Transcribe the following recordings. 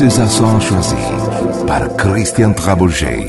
César sont choisis par Christian Trabouget.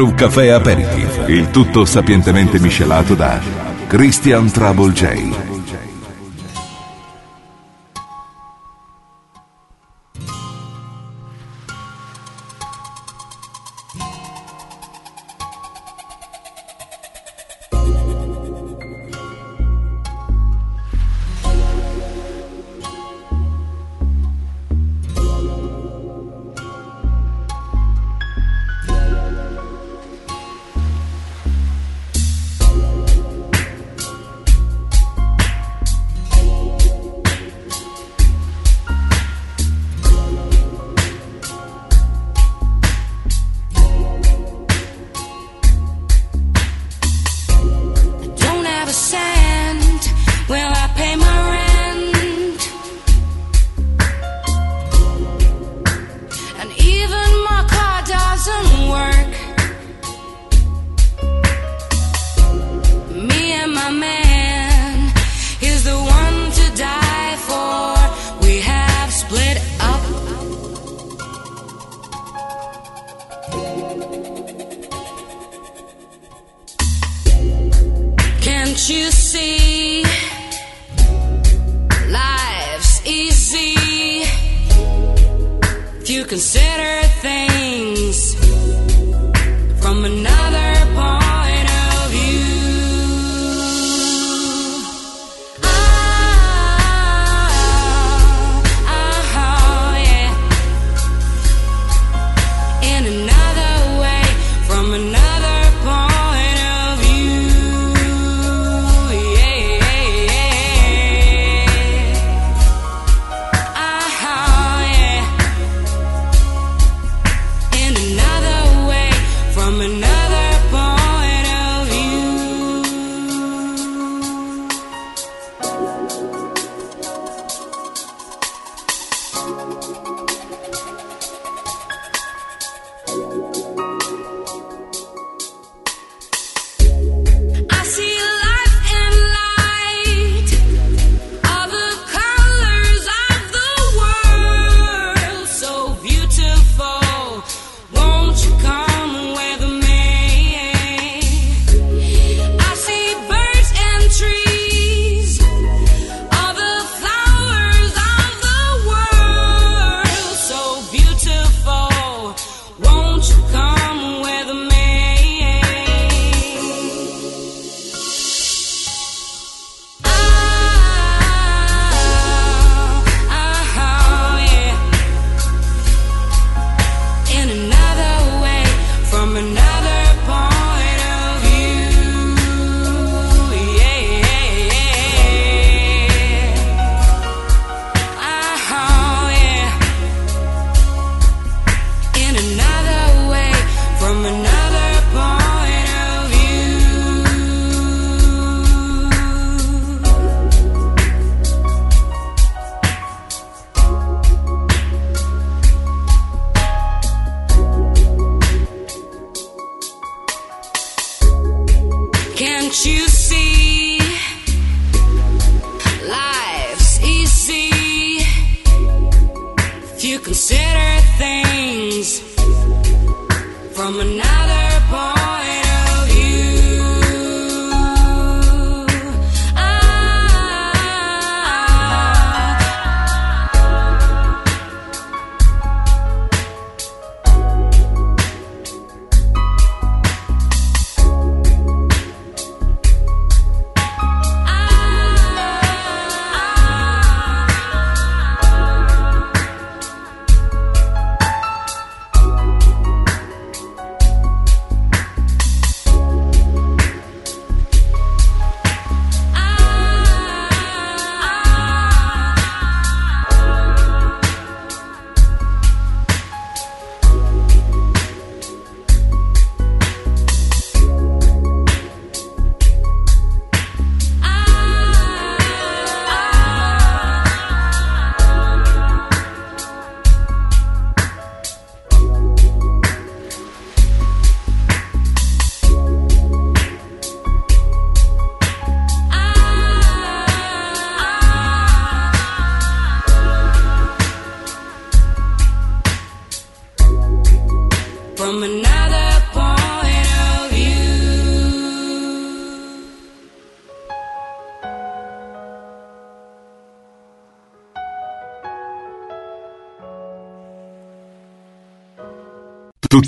Groove Café Aperitif, il tutto sapientemente miscelato da Christian Trouble J.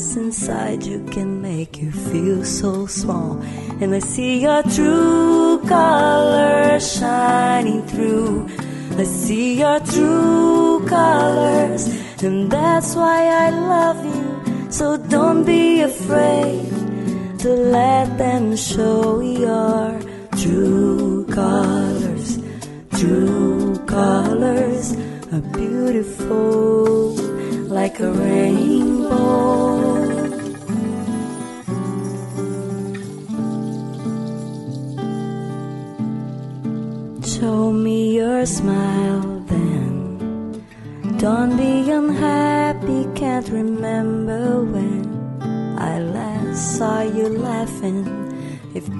Darkness inside you can make you feel so small. And I see your true colors shining through. I see your true colors, and that's why I love you. So don't be afraid to let them show your true colors. True colors are beautiful like a rainbow.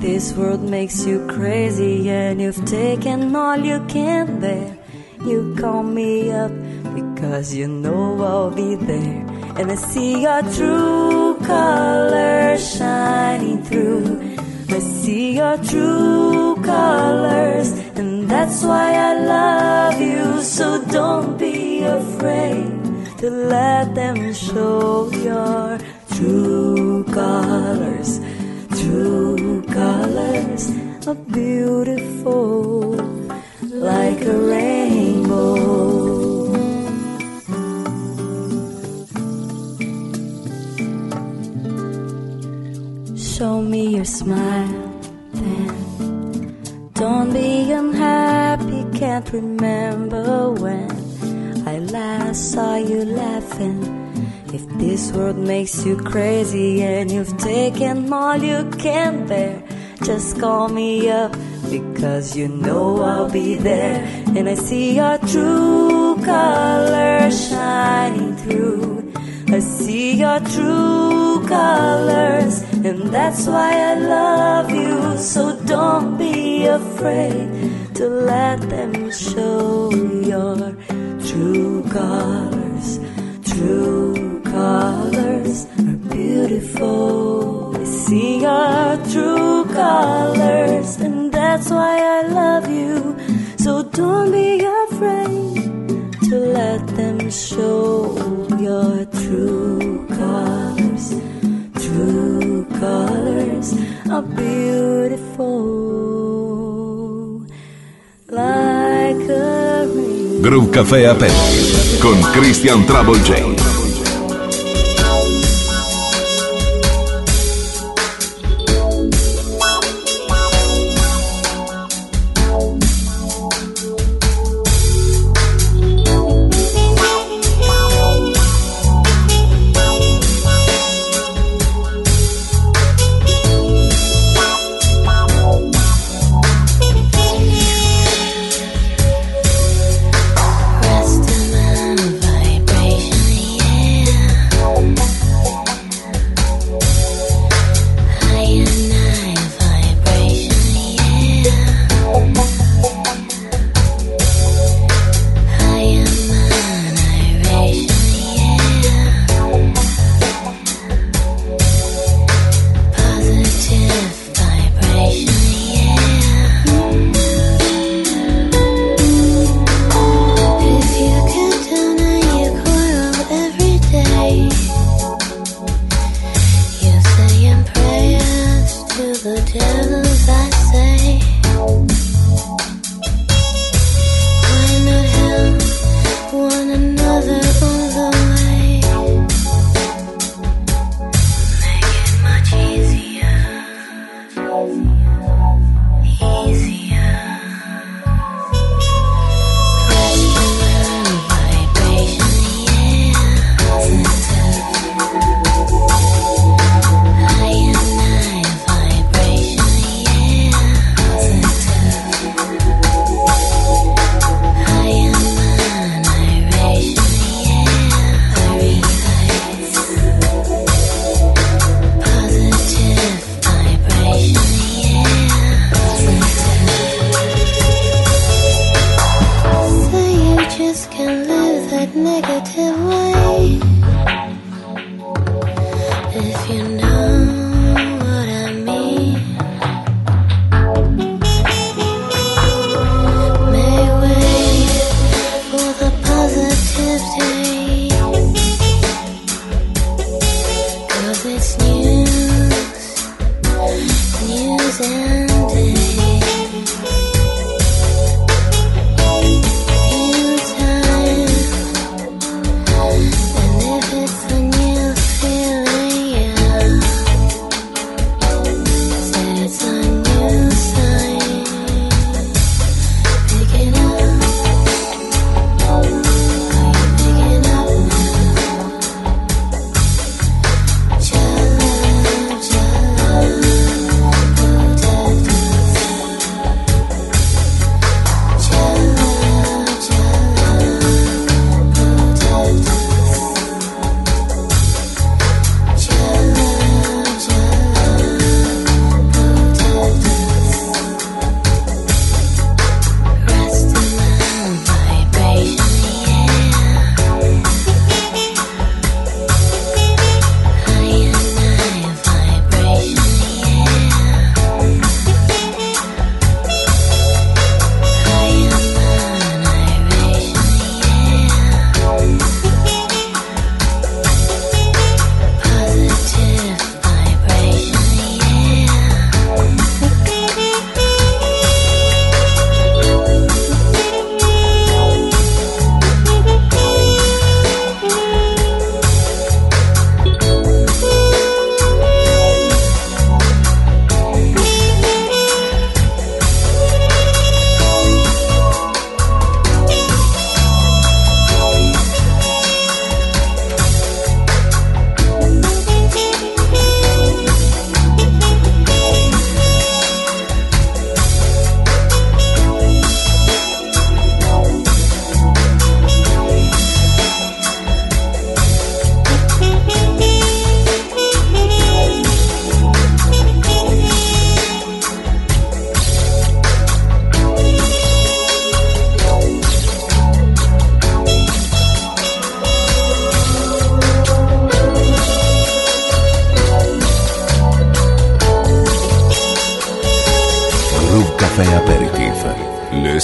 This world makes you crazy and you've taken all you can bear, you call me up because you know I'll be there. And I see your true colors shining through. I see your true colors, and that's why I love you. So don't be afraid to let them show your true colors. True colors are beautiful like a rainbow. Show me your smile then. Don't be unhappy, can't remember when I last saw you laughing. If this world makes you crazy and you've taken all you can bear, just call me up because you know I'll be there. And I see your true colors shining through. I see your true colors, and that's why I love you. So don't be afraid to let them show your true colors. True colors are beautiful. I see your true colors, and that's why I love you. So don't be afraid to let them show your true colors. True colors are beautiful like a. Groove Café Aperitif con Christian Trouble J.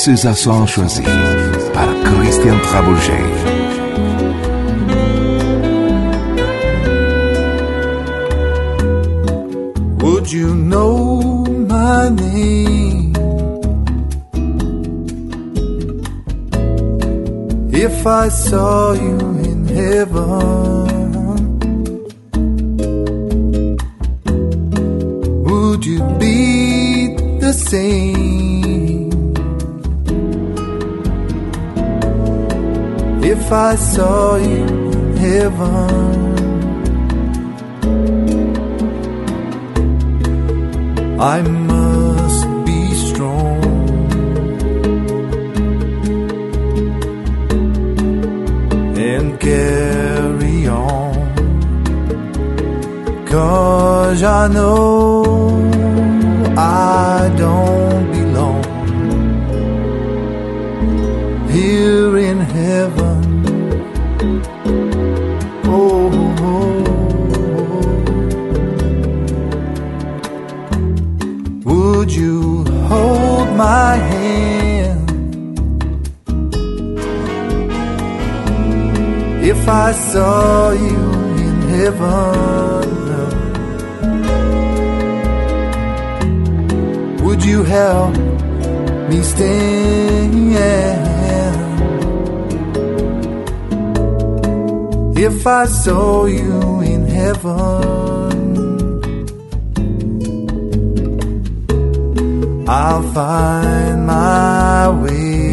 Le César son choisi par Christian Trabouget. Would you know my name? If I saw you in heaven? Would you be the same? If I saw you in heaven? I must be strong and carry on. Cause I know I if I saw you in heaven? Would you help me stand if I saw you in heaven? I'll find my way,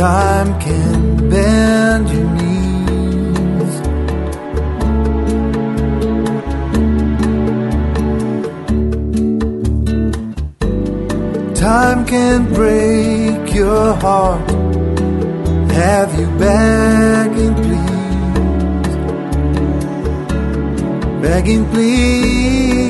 time can bend your knees. Time can break your heart, have you begging, please. Begging, please.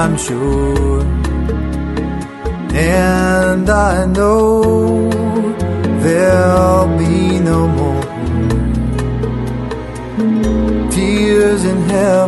I'm sure, and I know there'll be no more tears in heaven.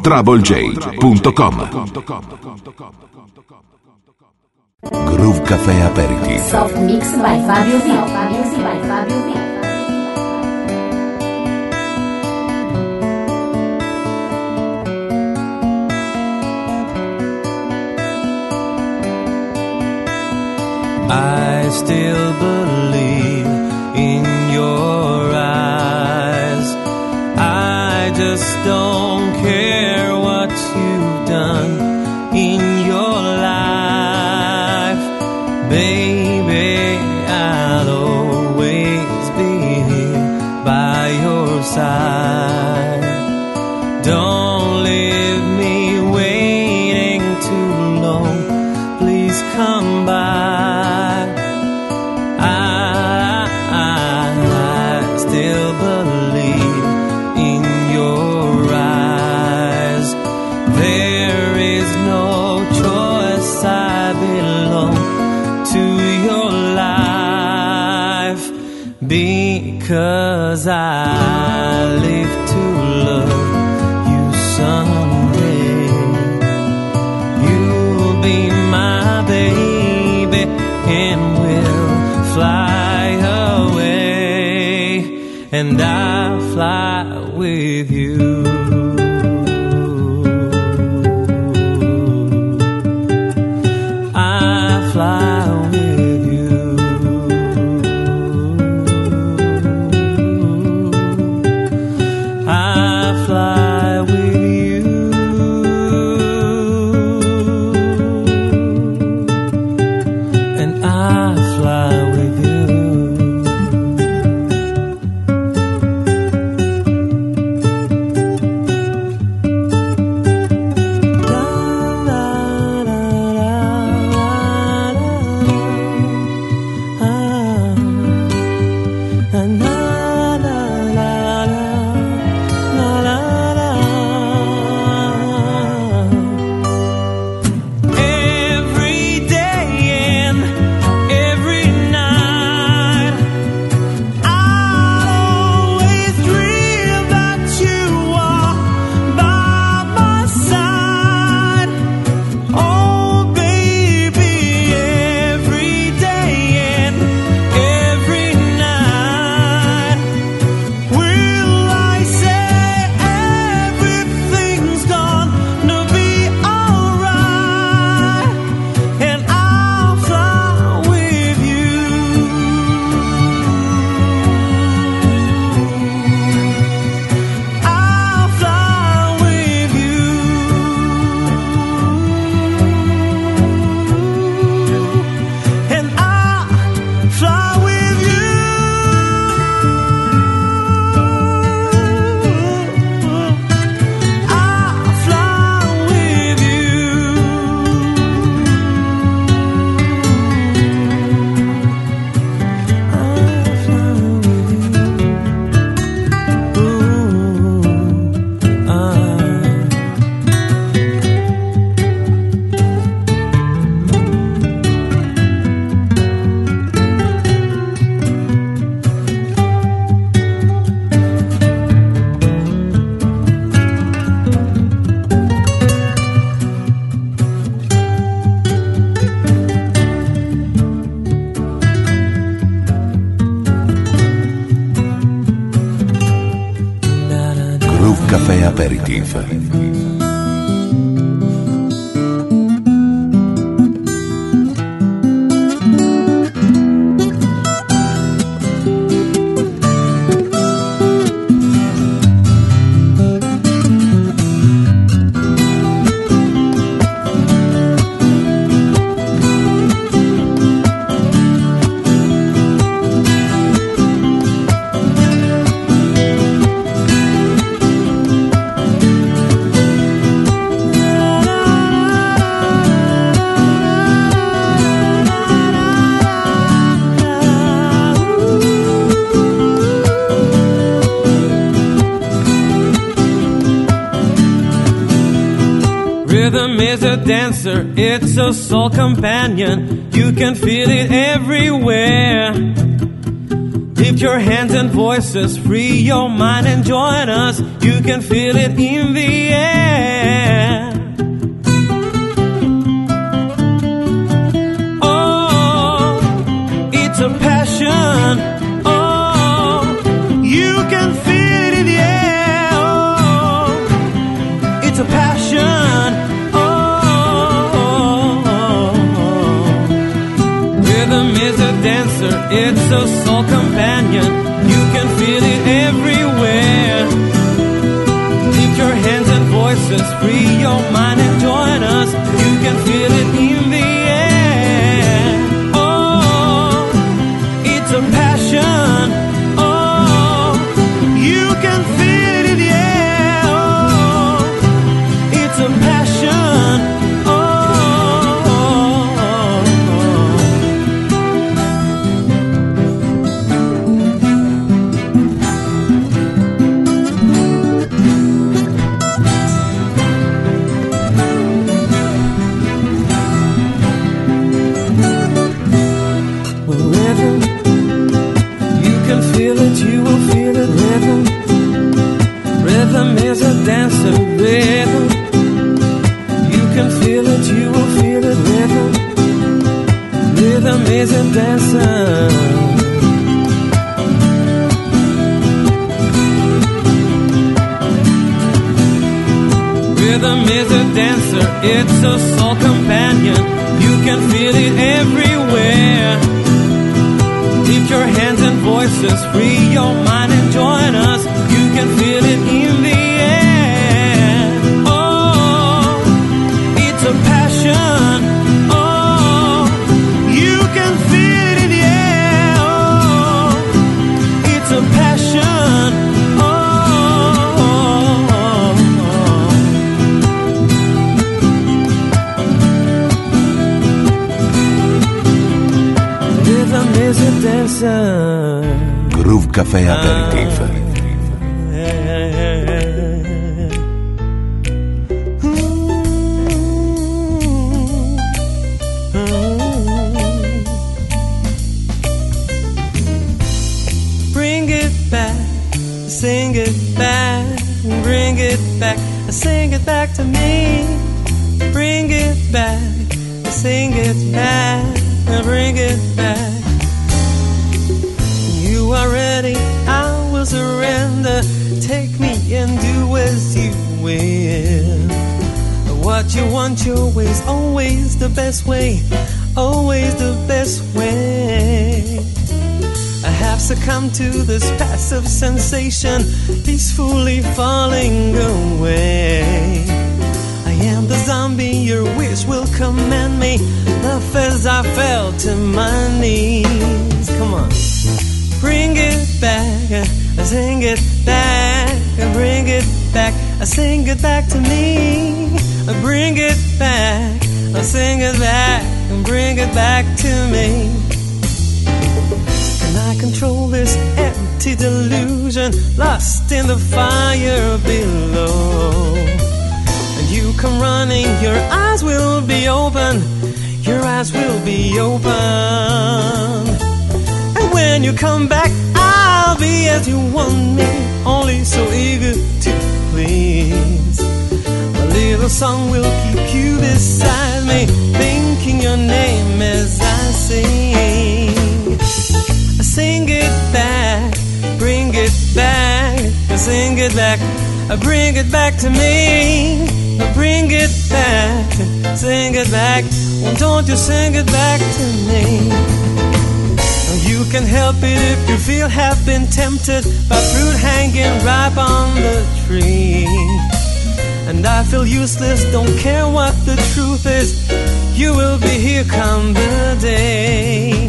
www.troublej.com Groove Café Aperiti. Soft Mix by Fabio V. I still believe and I Is a dancer, it's a soul companion. You can feel it everywhere. Lift your hands and voices, free your mind and join us. You can feel it in the It's a soul companion. You can feel it everywhere. Lift your hands and voices, free your mind and join us. You can feel it in Rhythm is a dancer, it's a soul companion. You can feel it everywhere. Lift your hands and voices, free your mind and join us. You can feel it Groove Café Aperitif. Bring it back, sing it back, bring it back, sing it back to me. Bring it back, sing it back, bring it back. You want your way's always the best way, always the best way. I have succumbed to this passive sensation, peacefully falling away. I am the zombie, your wish will command me. Laugh as I fell to my knees. Come on. Bring it back, sing it back, bring it back, I sing it back to me. I bring it back, I sing it back, and bring it back to me. Can I control this empty delusion lost in the fire below? And you come running, your eyes will be open, your eyes will be open. And when you come back, I'll be as you want me, only so eager to please. Little song will keep you beside me, thinking your name as I sing. I sing it back, bring it back, I sing it back, I bring it back to me. I bring it back, sing it back, don't you sing it back to me? You can help it if you feel have been tempted by fruit hanging ripe on the tree. And I feel useless, don't care what the truth is. You will be here come the day.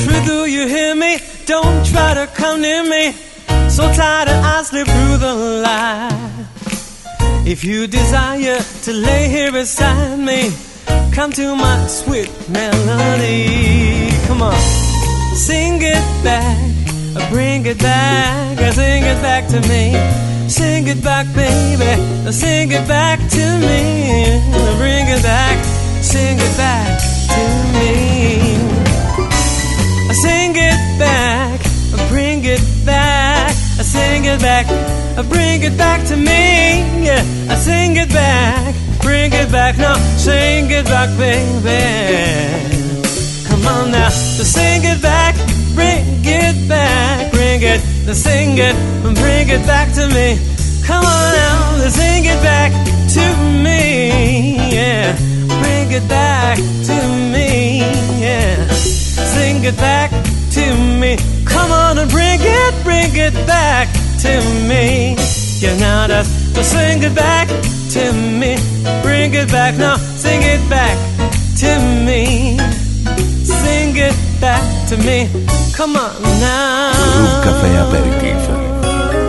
True, do you hear me? Don't try to come near me. So tired that I slip through the light. If you desire to lay here beside me, come to my sweet melody. Come on, sing it back, bring it back, sing it back to me. Sing it back, baby, sing it back to me. Bring it back, sing it back to me. Sing it back, bring it back. Sing it back, bring it back to me. Sing it back, bring it back now, sing it back, baby. Come on now, sing it back, bring it back, bring it, now sing it, and bring it back to me. Come on now, let's sing it back to me. Yeah, bring it back to me. Yeah, sing it back to me. Come on and bring it, bring it back to me. Yeah, now that's so sing it back to me. Bring it back now, sing it back to me. Sing it back to me. Come on now. Groove Café Aperitif.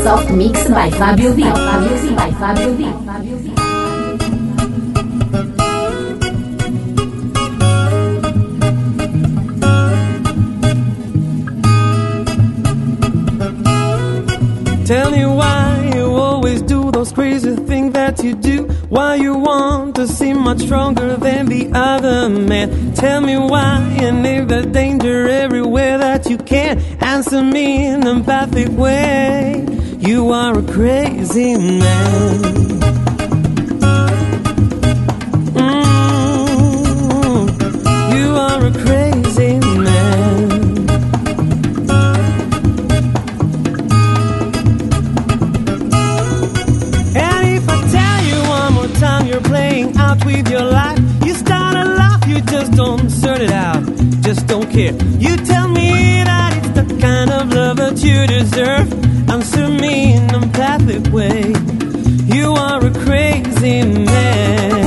Soft Mix by Fabio V. Fabio V. By Fabio V. Fabio V. Tell me why that you do. Why you want to seem much stronger than the other man. Tell me why and if there's danger everywhere that you can. Answer me in an empathic way. You are a crazy man. It out, just don't care. You tell me that it's the kind of love that you deserve. Answer me in an empathic way. You are a crazy man.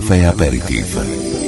Café Aperitif.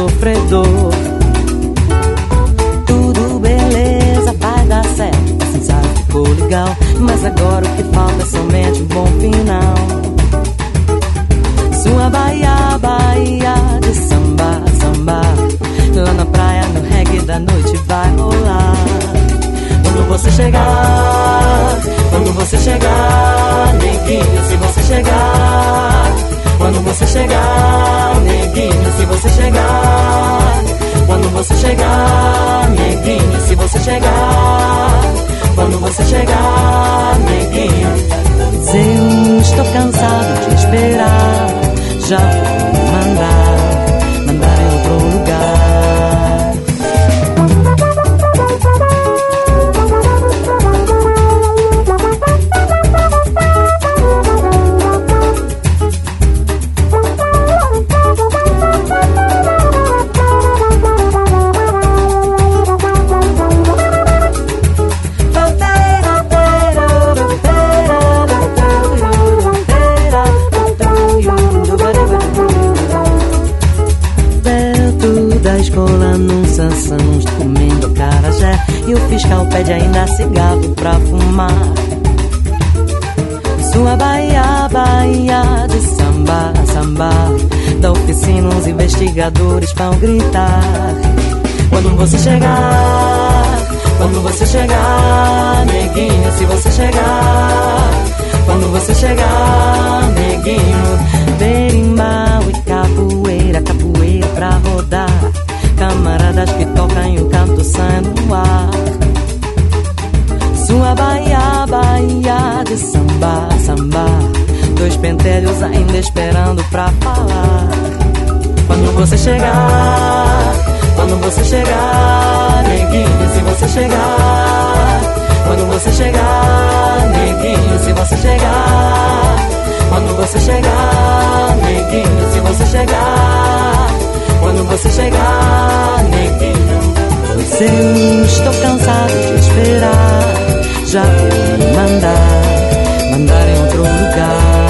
sofredor. Gritar. Quando você chegar, quando você chegar, neguinho, se você chegar. Quando você chegar, neguinho, berimbau e capoeira, capoeira pra rodar. Camaradas que tocam o canto sai no ar. Sua Bahia, Bahia de samba, samba. Dois pentelhos ainda esperando pra falar. Você chegar, quando você chegar, neguinho, se você chegar. Quando você chegar, neguinho, se você chegar. Quando você chegar, neguinho, se você chegar. Quando você chegar, neguinho. Pois eu estou cansado de esperar. Já vou mandar, mandar em outro lugar.